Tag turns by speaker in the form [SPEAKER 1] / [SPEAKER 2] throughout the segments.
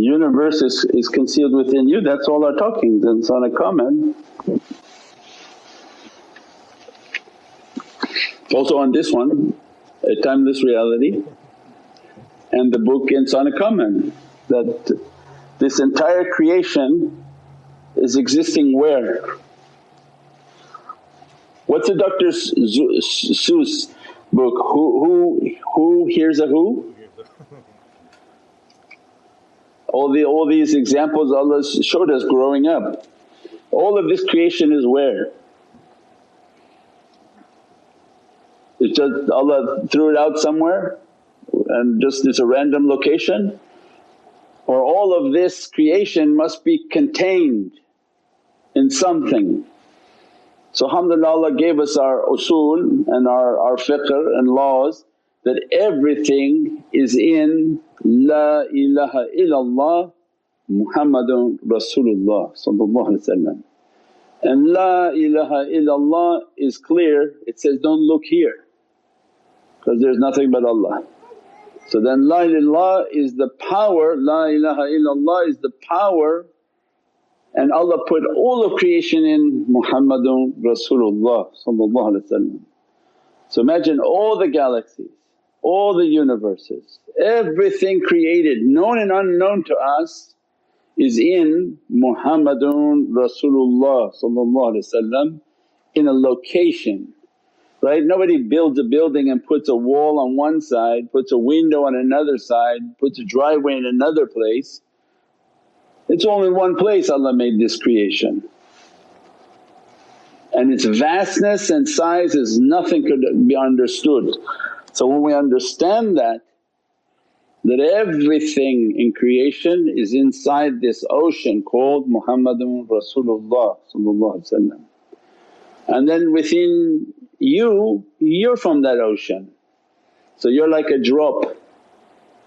[SPEAKER 1] The universe is, is concealed within you, that's all our talkings and sana comment. Also on this one, a timeless reality and the book Insana Kaman that this entire creation is existing where? What's the Dr. Seuss book? Who, who, who hears a who? All, the, all these examples Allah showed us growing up. All of this creation is where? It's just Allah threw it out somewhere and just it's a random location or all of this creation must be contained in something. So alhamdulillah Allah gave us our usul and our, our fiqh and laws that everything is in La ilaha illallah Muhammadun Rasulullah and La ilaha illallah is clear, it says, don't look here because there's nothing but Allah. So then La ilaha is the power, La ilaha illallah is the power and Allah put all of creation in Muhammadun Rasulullah So imagine all the galaxies, all the universes, everything created known and unknown to us is in Muhammadun Rasulullah in a location right? Nobody builds a building and puts a wall on one side, puts a window on another side, puts a driveway in another place. It's only one place Allah made this creation and its vastness and size is nothing could be understood. So when we understand that, that everything in creation is inside this ocean called Muhammadun Rasulullah and then within you, you're from that ocean. So you're like a drop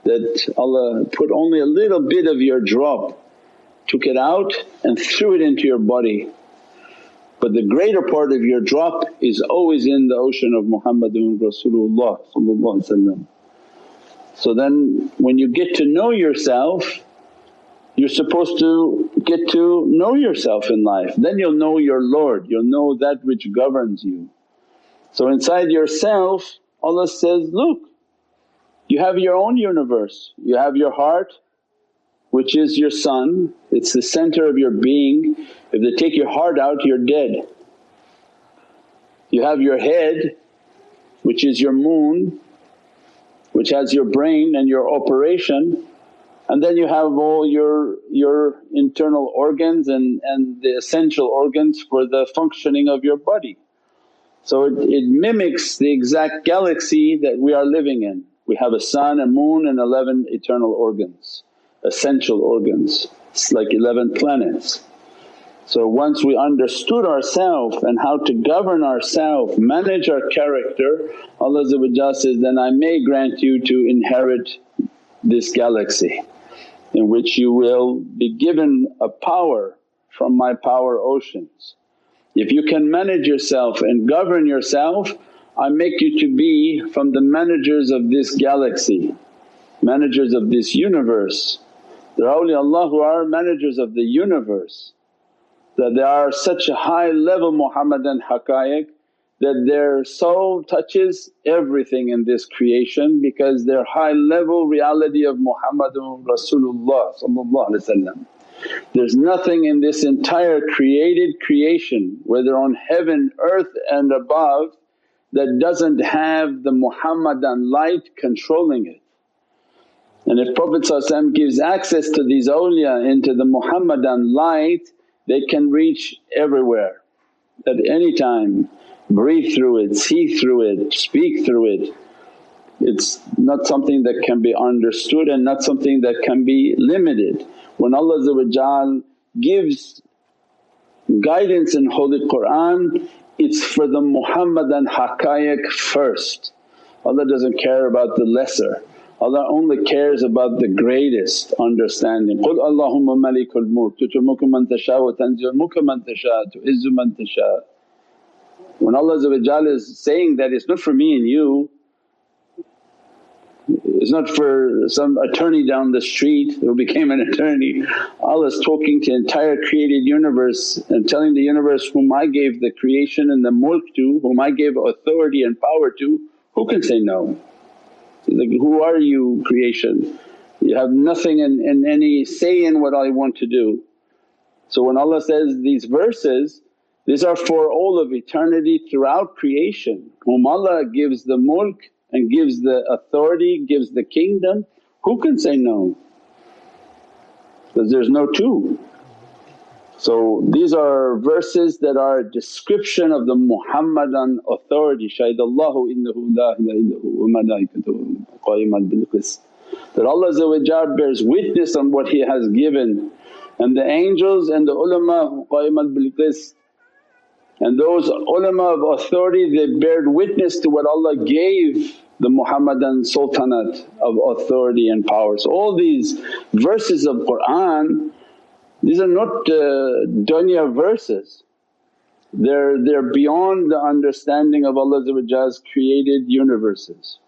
[SPEAKER 1] that Allah put only a little bit of your drop, took it out and threw it into your body. But the greater part of your drop is always in the ocean of Muhammadun Rasulullah So then when you get to know yourself you're supposed to get to know yourself in life, then you'll know your Lord, you'll know that which governs you. So inside yourself Allah says, look you have your own universe, you have your heart which is your sun, it's the center of your being. If they take your heart out you're dead. You have your head which is your moon which has your brain and your operation and then you have all your, your internal organs and, and the essential organs for the functioning of your body. So it, it mimics the exact galaxy that we are living in. We have a sun, a moon and 11 eternal organs, essential organs, it's like 11 planets. So once we understood ourselves and how to govern ourselves, manage our character, Allah says, then I may grant you to inherit this galaxy in which you will be given a power from my power oceans. If you can manage yourself and govern yourself, I make you to be from the managers of this galaxy, managers of this universe. Are awliyaullah who are managers of the universe that they are such a high level Muhammadan haqqaiq that their soul touches everything in this creation because their high level reality of Muhammadun Rasulullah there's nothing in this entire created creation whether on heaven, earth and above that doesn't have the Muhammadan light controlling it. And if Prophet gives access to these awliya into the Muhammadan light they can reach everywhere at any time, breathe through it, see through it, speak through it. It's not something that can be understood and not something that can be limited. When Allah gives guidance in Holy Qur'an it's for the Muhammadan haqqaiq first. Allah doesn't care about the lesser, Allah only cares about the greatest understanding. Qul Allahumma malikul wa tasha. When Allah is saying that it's not for me and you It's not for some attorney down the street who became an attorney. Allah's talking to entire created universe and telling the universe, whom I gave the creation and the mulk to, whom I gave authority and power to, who can say no? Like, who are you creation? You have nothing in, in any say in what I want to do. So when Allah says these verses, these are for all of eternity throughout creation, whom Allah gives the mulk and gives the authority, gives the kingdom, who can say no? Because there's no two. So these are verses that are a description of the Muhammadan authority, Shahidallahu innahu la ilaha illahu wa malaikatuhu qa'iman bil. That Allah bears witness on what He has given and the angels and the ulama qa'iman bil and those ulama of authority they bear witness to what Allah gave the Muhammadan sultanate of authority and power. So all these verses of Qur'an these are not uh, dunya verses, they're, they're beyond the understanding of Allah's created universes.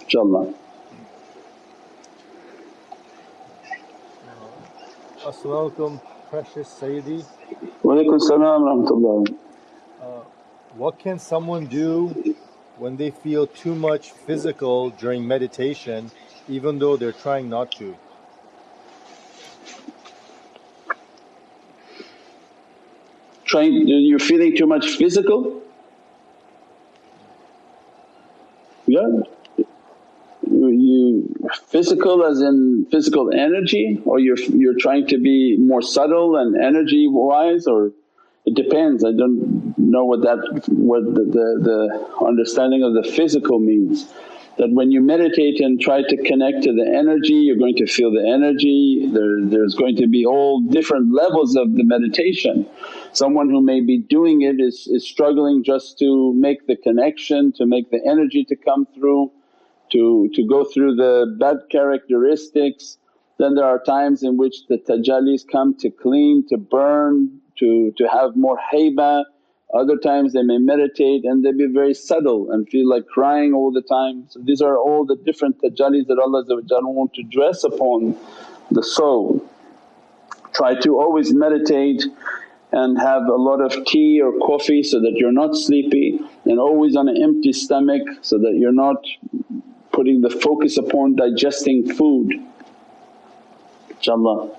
[SPEAKER 1] InshaAllah.
[SPEAKER 2] As-salamu precious Sayyidi.
[SPEAKER 1] Wa alaykum salam rahmatullah.
[SPEAKER 2] Uh, what can someone do when they feel too much physical during meditation even though they're trying not to?
[SPEAKER 1] Trying, you're feeling too much physical? Yeah. You physical as in physical energy or you're, you're trying to be more subtle and energy wise or it depends. I don't know what that what the, the, the understanding of the physical means. That when you meditate and try to connect to the energy, you're going to feel the energy, there, there's going to be all different levels of the meditation. Someone who may be doing it is, is struggling just to make the connection, to make the energy to come through, to, to go through the bad characteristics. Then there are times in which the tajallis come to clean, to burn, to, to have more haybah. Other times they may meditate and they be very subtle and feel like crying all the time. So these are all the different tajallis that Allah want to dress upon the soul. Try to always meditate and have a lot of tea or coffee so that you're not sleepy and always on an empty stomach so that you're not putting the focus upon digesting food inshaAllah.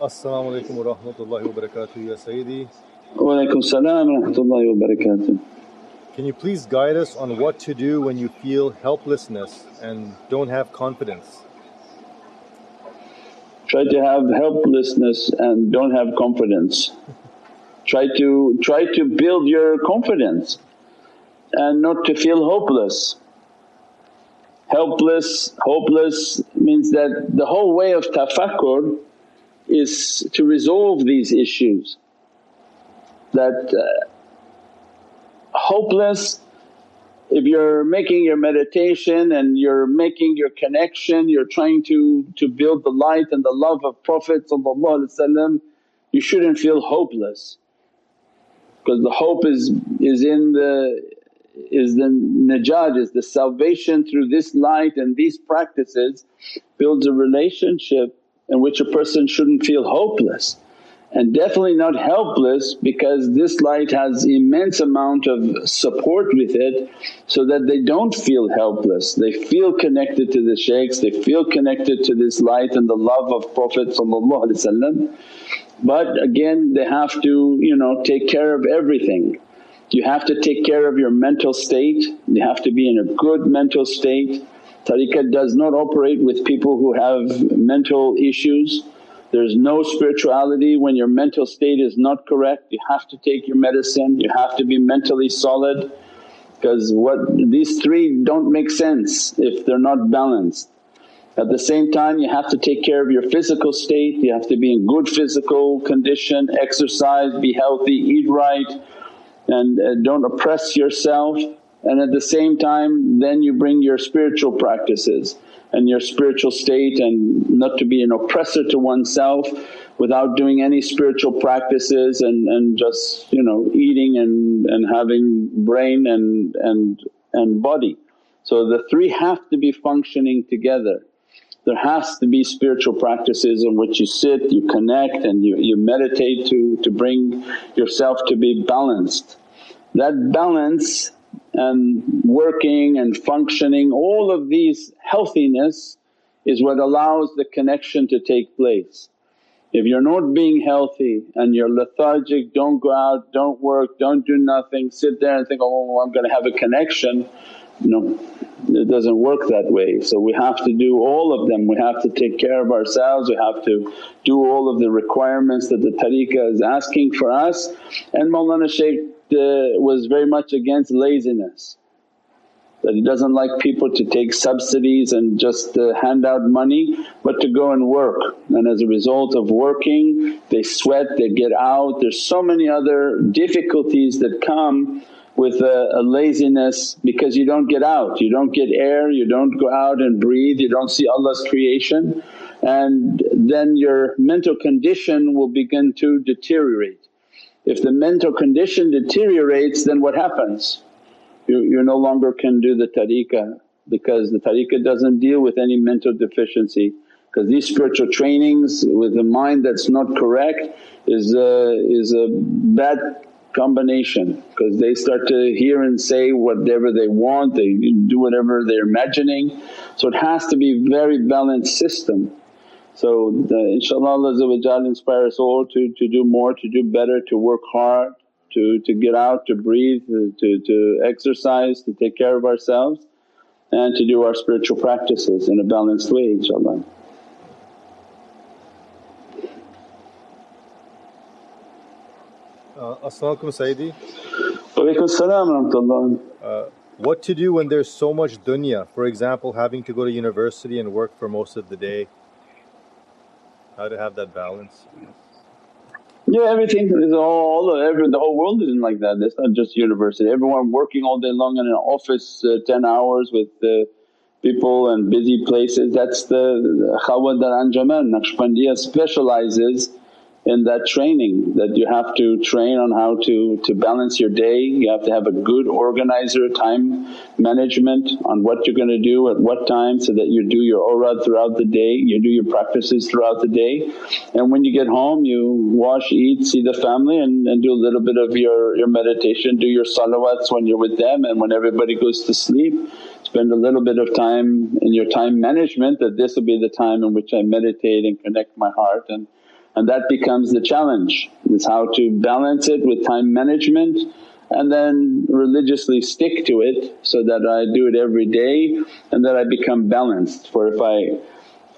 [SPEAKER 2] As-salamu alaykum wa rahmatullahi wa barakatuh ya Sayyidi.
[SPEAKER 1] Wa alaykum salam wa rahmatullahi wa barakatuh.
[SPEAKER 2] Can you please guide us on what to do when you feel helplessness and don't have confidence?
[SPEAKER 1] Try to have helplessness and don't have confidence. Try to try to build your confidence and not to feel hopeless. Helpless, hopeless means that the whole way of tafakkur is to resolve these issues that uh, hopeless if you're making your meditation and you're making your connection, you're trying to, to build the light and the love of Prophet you shouldn't feel hopeless. Because the hope is, is in the is the najat, is the salvation through this light and these practices builds a relationship in which a person shouldn't feel hopeless and definitely not helpless because this light has immense amount of support with it so that they don't feel helpless. They feel connected to the shaykhs, they feel connected to this light and the love of Prophet but again they have to you know take care of everything. You have to take care of your mental state, you have to be in a good mental state Tariqat does not operate with people who have mental issues. There's no spirituality when your mental state is not correct, you have to take your medicine, you have to be mentally solid. Because what these three don't make sense if they're not balanced. At the same time you have to take care of your physical state, you have to be in good physical condition, exercise, be healthy, eat right and uh, don't oppress yourself. And at the same time then you bring your spiritual practices and your spiritual state and not to be an oppressor to oneself without doing any spiritual practices and, and just you know eating and, and having brain and, and, and body. So the three have to be functioning together. There has to be spiritual practices in which you sit, you connect and you, you meditate to, to bring yourself to be balanced. That balance and working and functioning all of these healthiness is what allows the connection to take place. If you're not being healthy and you're lethargic, don't go out, don't work, don't do nothing, sit there and think, oh I'm going to have a connection. No, it doesn't work that way. So we have to do all of them, we have to take care of ourselves, we have to do all of the requirements that the tariqah is asking for us. And Mawlana Shaykh was very much against laziness that he doesn't like people to take subsidies and just uh, hand out money but to go and work and as a result of working they sweat, they get out. There's so many other difficulties that come with a, a, laziness because you don't get out, you don't get air, you don't go out and breathe, you don't see Allah's creation and then your mental condition will begin to deteriorate. If the mental condition deteriorates then what happens? you, you no longer can do the tariqah because the tariqah doesn't deal with any mental deficiency because these spiritual trainings with a mind that's not correct is a, is a bad combination because they start to hear and say whatever they want, they do whatever they're imagining. So it has to be very balanced system. So the, inshaAllah Allah inspire us all to, to do more, to do better, to work hard, to, to get out, to breathe, to, to exercise, to take care of ourselves and to do our spiritual practices in a balanced way inshaAllah.
[SPEAKER 2] Uh, As-salamu Sayyidi.
[SPEAKER 1] Walaykum salam
[SPEAKER 2] uh, What to do when there's so much dunya, for example having to go to university and work for most of the day? How to have that balance?
[SPEAKER 1] Yeah, everything is all, every, the whole world isn't like that. It's not just university. Everyone working all day long in an office uh, 10 hours with uh, people and busy places. That's the, the Khalwat dar Anjuman. Naqshbandiya specializes in that training that you have to train on how to, to balance your day, you have to have a good organizer, time management on what you're going to do at what time so that you do your awrad throughout the day, you do your practices throughout the day. And when you get home you wash, eat, see the family and, and do a little bit of your, your meditation, do your salawats when you're with them and when everybody goes to sleep spend a little bit of time in your time management that this will be the time in which I meditate and connect my heart and and that becomes the challenge is how to balance it with time management and then religiously stick to it so that I do it every day and that I become balanced. For if I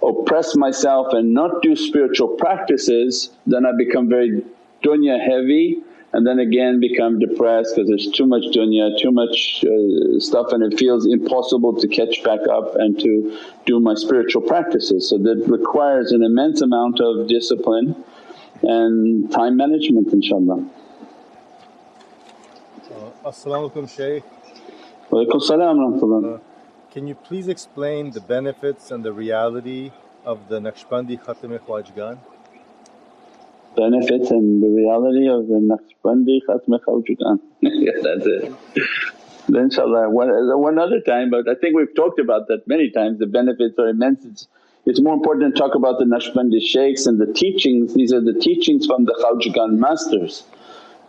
[SPEAKER 1] oppress myself and not do spiritual practices then I become very dunya heavy and then again become depressed because there's too much dunya, too much uh, stuff and it feels impossible to catch back up and to do my spiritual practices. So that requires an immense amount of discipline and time management inshaAllah.
[SPEAKER 2] Uh, As-salamu alaykum Shaykh.
[SPEAKER 1] Walaykum salam uh,
[SPEAKER 2] Can you please explain the benefits and the reality of the Naqshbandi Khatam-e?
[SPEAKER 1] Benefits and the reality of the Naqshbandi Khatm Khwajagan. yeah, that's it. Then inshaAllah one, uh, one other time but I think we've talked about that many times, the benefits are immense. It's, it's more important to talk about the Naqshbandi shaykhs and the teachings, these are the teachings from the Khwajagan masters.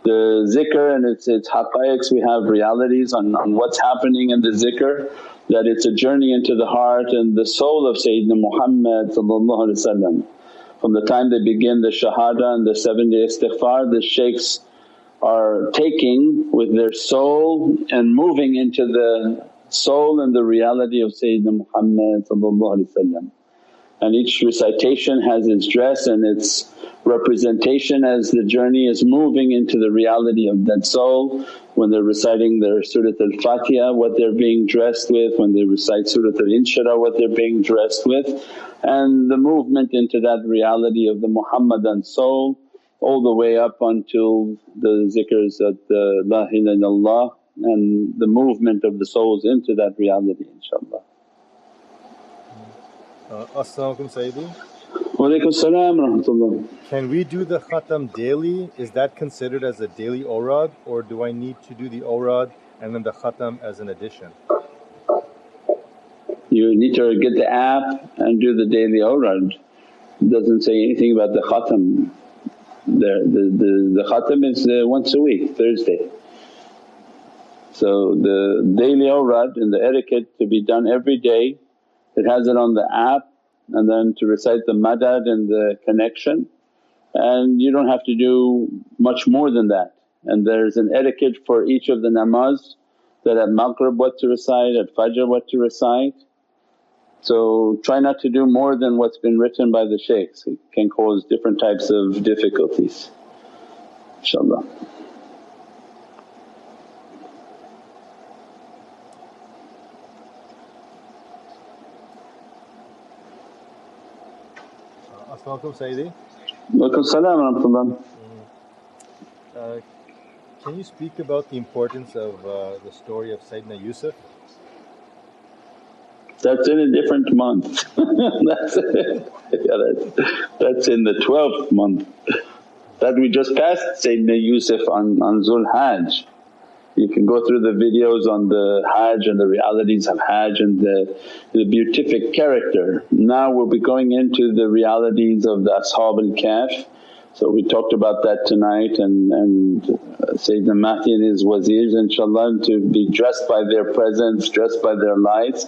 [SPEAKER 1] The zikr and its, its haqqaiqs, we have realities on, on what's happening in the zikr that it's a journey into the heart and the soul of Sayyidina Muhammad from the time they begin the shahada and the seven day istighfar the shaykhs are taking with their soul and moving into the soul and the reality of Sayyidina Muhammad and each recitation has its dress and its representation as the journey is moving into the reality of that soul. When they're reciting their Surat al-Fatiha what they're being dressed with, when they recite Surat al-Inshirah what they're being dressed with and the movement into that reality of the Muhammadan soul all the way up until the zikrs of the La ilaha illallah and the movement of the souls into that reality inshaAllah.
[SPEAKER 2] Uh, As-salamu alaykum Sayyidi.
[SPEAKER 1] Walaykum salam rahmatullah.
[SPEAKER 2] Can we do the khatam daily? Is that considered as a daily awrad or do I need to do the awrad and then the khatam as an addition?
[SPEAKER 1] You need to get the app and do the daily awrad. It doesn't say anything about the khatam. The, the, the, the khatam is uh, once a week, Thursday. So the daily awrad and the etiquette to be done every day, it has it on the app and then to recite the madad and the connection and you don't have to do much more than that. And there's an etiquette for each of the namaz that at maghrib what to recite, at fajr what to recite. So try not to do more than what's been written by the shaykhs, it can cause different types of difficulties inshaAllah.
[SPEAKER 2] Assalamu Sayyidi.
[SPEAKER 1] Walaikum salam.
[SPEAKER 2] Uh, can you speak about the importance of uh, the story of Sayyidina Yusuf?
[SPEAKER 1] That's in a different month. that's, yeah, that's, that's in the 12th month. That we just passed Sayyidina Yusuf on, on Zul Hajj. You can go through the videos on the Hajj and the realities of Hajj and the, the beatific character. Now we'll be going into the realities of the Ashab al Kahf. So we talked about that tonight and, and uh, Sayyidina Mahdi and his wazirs inshaAllah to be dressed by their presence, dressed by their lights.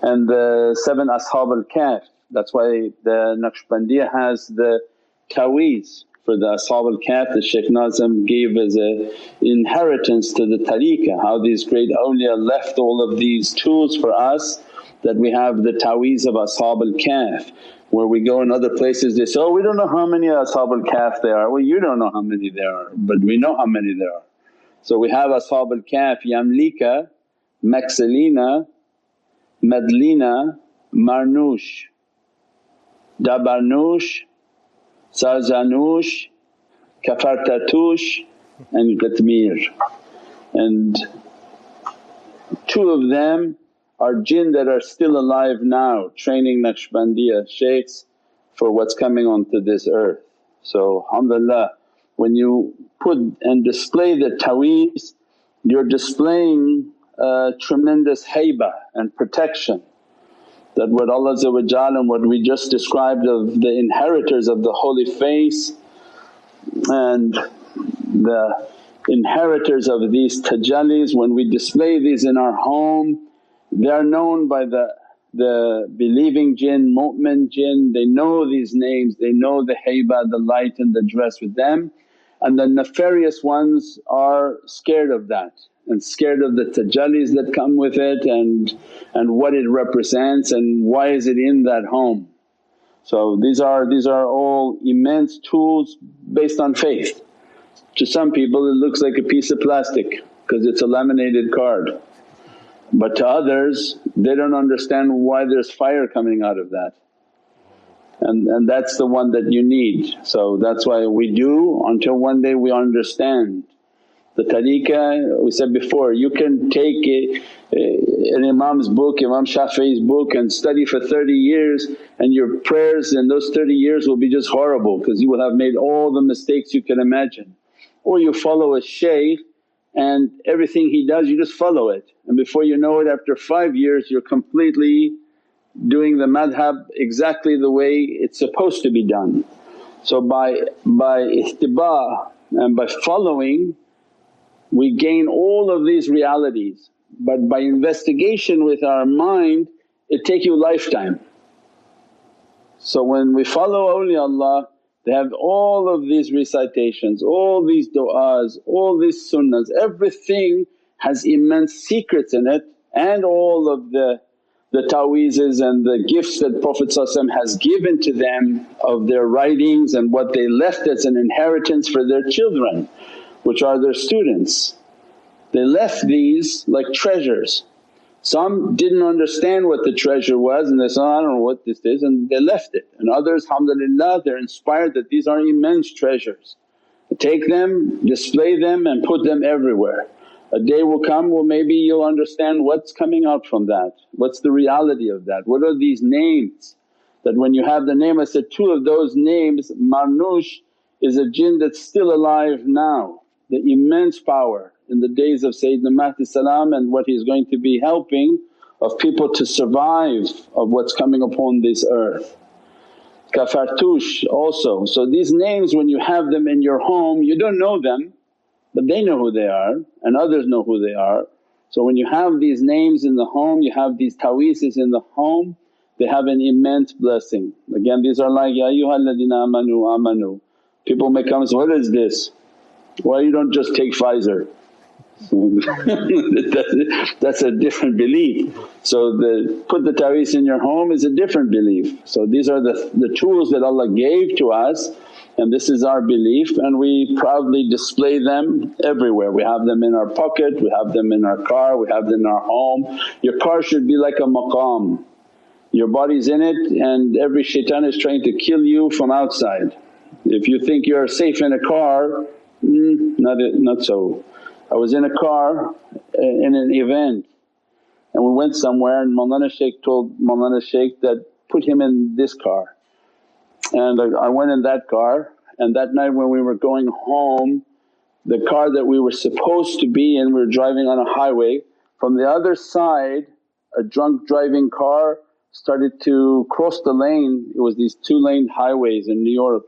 [SPEAKER 1] And the seven Ashab al Kahf, that's why the Naqshbandiya has the taweez for the Ashab al Kahf the Shaykh Nazim gave as a inheritance to the tariqah, how these great awliya left all of these tools for us that we have the taweez of Ashab al Kahf where we go in other places they say, oh we don't know how many Ashab al Kahf there are. Well you don't know how many there are but we know how many there are. So we have Ashab al Kahf Yamlika, Maxilina, Madlina, Marnush, Dabarnush, Sarzanush, Kafartatush and Qitmir. And two of them are jinn that are still alive now training Naqshbandiya shaykhs for what's coming onto this earth. So alhamdulillah when you put and display the taweez you're displaying uh, tremendous haiba and protection that what Allah and what we just described of the inheritors of the holy face and the inheritors of these tajallis when we display these in our home they are known by the the believing jinn, mu'min jinn, they know these names, they know the haiba, the light and the dress with them. And the nefarious ones are scared of that and scared of the tajallis that come with it and, and what it represents and why is it in that home. So these are, these are all immense tools based on faith. To some people it looks like a piece of plastic because it's a laminated card but to others they don't understand why there's fire coming out of that and, and that's the one that you need. So that's why we do until one day we understand the tariqah we said before you can take an Imam's book, Imam Shafi'i's book and study for 30 years and your prayers in those 30 years will be just horrible because you will have made all the mistakes you can imagine. Or you follow a shaykh and everything he does you just follow it and before you know it after five years you're completely doing the madhab exactly the way it's supposed to be done. So by, by ihtiba and by following we gain all of these realities but by investigation with our mind it take you lifetime. So when we follow awliyaullah they have all of these recitations, all these du'as, all these sunnahs, everything has immense secrets in it and all of the the ta'weezes and the gifts that Prophet has given to them of their writings and what they left as an inheritance for their children which are their students. They left these like treasures. Some didn't understand what the treasure was and they said, I don't know what this is and they left it and others alhamdulillah they're inspired that these are immense treasures. Take them, display them and put them everywhere. A day will come well maybe you'll understand what's coming out from that, what's the reality of that, what are these names that when you have the name I said two of those names Marnush is a jinn that's still alive now, the immense power in the days of Sayyidina Mahdi salam and what he's going to be helping of people to survive of what's coming upon this earth. Kafartush also. So these names when you have them in your home you don't know them but they know who they are and others know who they are. So when you have these names in the home, you have these taweeses in the home, they have an immense blessing. Again these are like, Ya ayyuhalladhina amanu amanu. People may come and say, what is this? Why you don't just take Pfizer? that's a different belief. So the put the taweez in your home is a different belief. So these are the, the tools that Allah gave to us and this is our belief and we proudly display them everywhere. We have them in our pocket, we have them in our car, we have them in our home. Your car should be like a maqam. Your body's in it and every shaitan is trying to kill you from outside. If you think you're safe in a car, mm, not, not so. I was in a car uh, in an event and we went somewhere and Mawlana Shaykh told Mawlana Shaykh that, put him in this car. And I, I went in that car and that night when we were going home the car that we were supposed to be in, we were driving on a highway, from the other side a drunk driving car started to cross the lane, it was these two lane highways in New York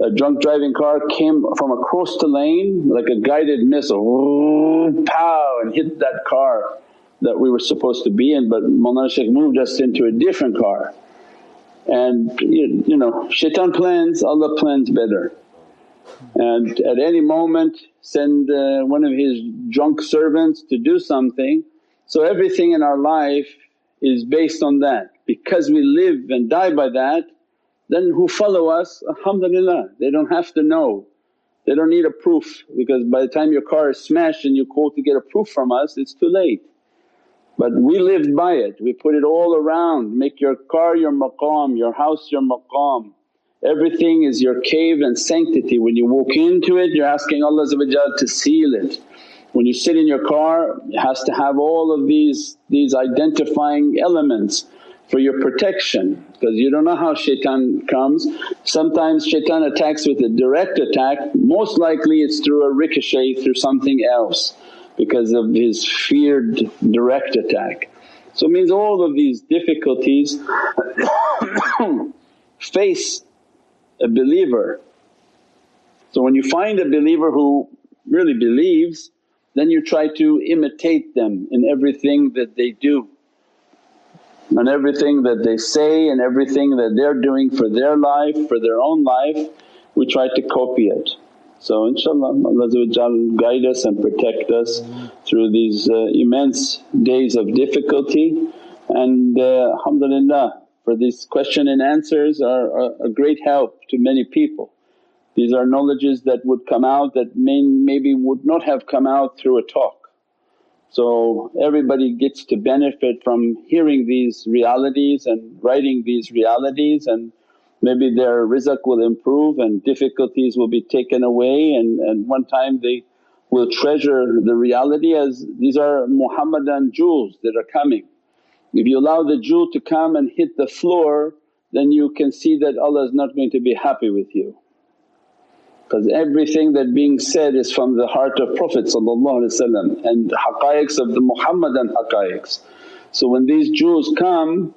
[SPEAKER 1] a drunk driving car came from across the lane like a guided missile, pow and hit that car that we were supposed to be in but Mawlana Shaykh moved us into a different car. And you, know shaitan plans, Allah plans better. And at any moment send uh, one of his drunk servants to do something. So everything in our life is based on that. Because we live and die by that then who follow us alhamdulillah they don't have to know, they don't need a proof because by the time your car is smashed and you call to get a proof from us it's too late. But we lived by it, we put it all around, make your car your maqam, your house your maqam. Everything is your cave and sanctity. When you walk into it you're asking Allah to seal it. When you sit in your car it has to have all of these, these identifying elements for your protection because you don't know how shaitan comes. Sometimes shaitan attacks with a direct attack, most likely it's through a ricochet through something else because of his feared direct attack. So it means all of these difficulties face a believer. So when you find a believer who really believes then you try to imitate them in everything that they do and everything that they say and everything that they're doing for their life, for their own life, we try to copy it. So inshaAllah Allah guide us and protect us through these uh, immense days of difficulty and uh, alhamdulillah for these question and answers are, are a great help to many people. These are knowledges that would come out that may, maybe would not have come out through a talk. So everybody gets to benefit from hearing these realities and writing these realities and maybe their rizq will improve and difficulties will be taken away and, and one time they will treasure the reality as these are Muhammadan jewels that are coming. If you allow the jewel to come and hit the floor then you can see that Allah is not going to be happy with you because everything that being said is from the heart of Prophet and haqqaiqs of the Muhammadan haqqaiqs. So when these jewels come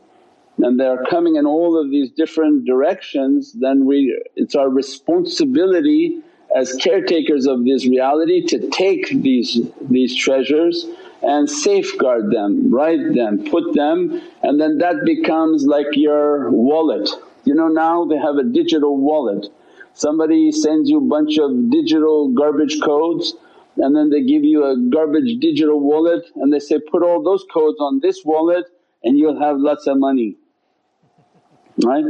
[SPEAKER 1] and they are coming in all of these different directions then we it's our responsibility as caretakers of this reality to take these, these treasures and safeguard them, write them, put them and then that becomes like your wallet. You know now they have a digital wallet Somebody sends you a bunch of digital garbage codes and then they give you a garbage digital wallet and they say, put all those codes on this wallet and you'll have lots of money, right?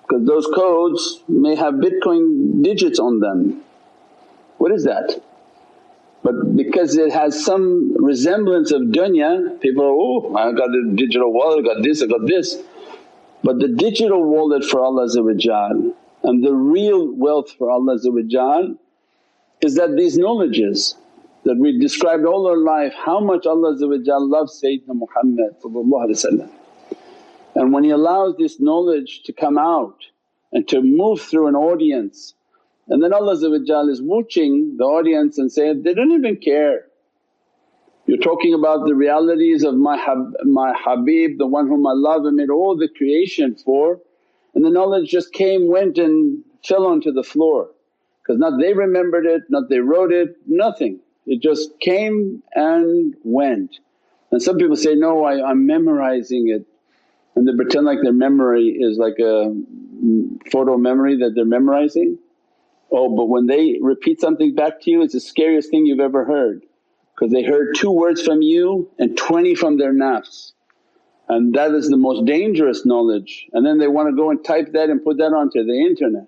[SPEAKER 1] Because those codes may have Bitcoin digits on them. What is that? But because it has some resemblance of dunya, people are, oh I got a digital wallet, I got this, I got this. But the digital wallet for Allah and the real wealth for Allah is that these knowledges that we described all our life how much Allah loves Sayyidina Muhammad And when He allows this knowledge to come out and to move through an audience and then Allah is watching the audience and saying, they don't even care. You're talking about the realities of my, hab, my Habib, the one whom I love made all the creation for and the knowledge just came, went and fell onto the floor because not they remembered it, not they wrote it, nothing. It just came and went. And some people say, no I, I'm memorizing it and they pretend like their memory is like a mm, photo memory that they're memorizing. Oh but when they repeat something back to you it's the scariest thing you've ever heard because they heard two words from you and 20 from their nafs and that is the most dangerous knowledge. And then they want to go and type that and put that onto the internet.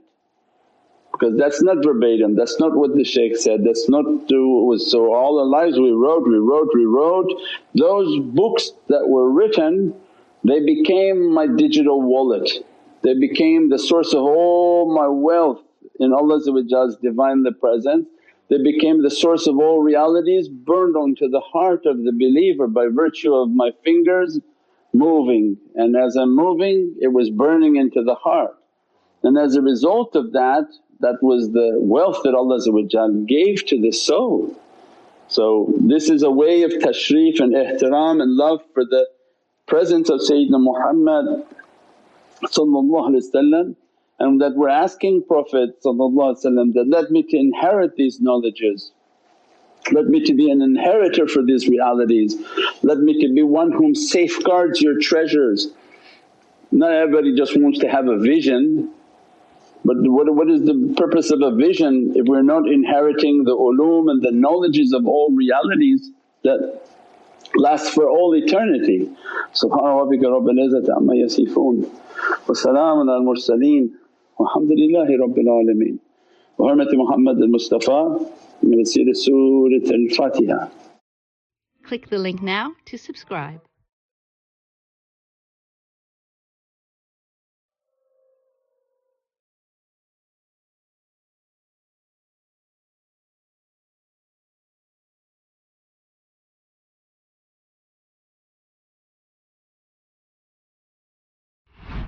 [SPEAKER 1] Because that's not verbatim, that's not what the shaykh said, that's not to so all our lives we wrote, we wrote, we wrote. Those books that were written they became my digital wallet, they became the source of all my wealth in Allah's Divinely Presence. They became the source of all realities burned onto the heart of the believer by virtue of my fingers moving and as I'm moving it was burning into the heart. And as a result of that, that was the wealth that Allah gave to the soul. So this is a way of tashrif and ihtiram and love for the presence of Sayyidina Muhammad and that we're asking Prophet that, let me to inherit these knowledges, let me to be an inheritor for these realities, let me to be one whom safeguards your treasures. Not everybody just wants to have a vision but what, what is the purpose of a vision if we're not inheriting the ulum and the knowledges of all realities that last for all eternity. Subhana rabbika rabbil izzati amma yasifoon wa salaamun al mursaleen walhamdulillahi rabbil alameen. Wa hurmati Muhammad al-Mustafa min Surat al-Fatiha.
[SPEAKER 3] Click the link now to subscribe.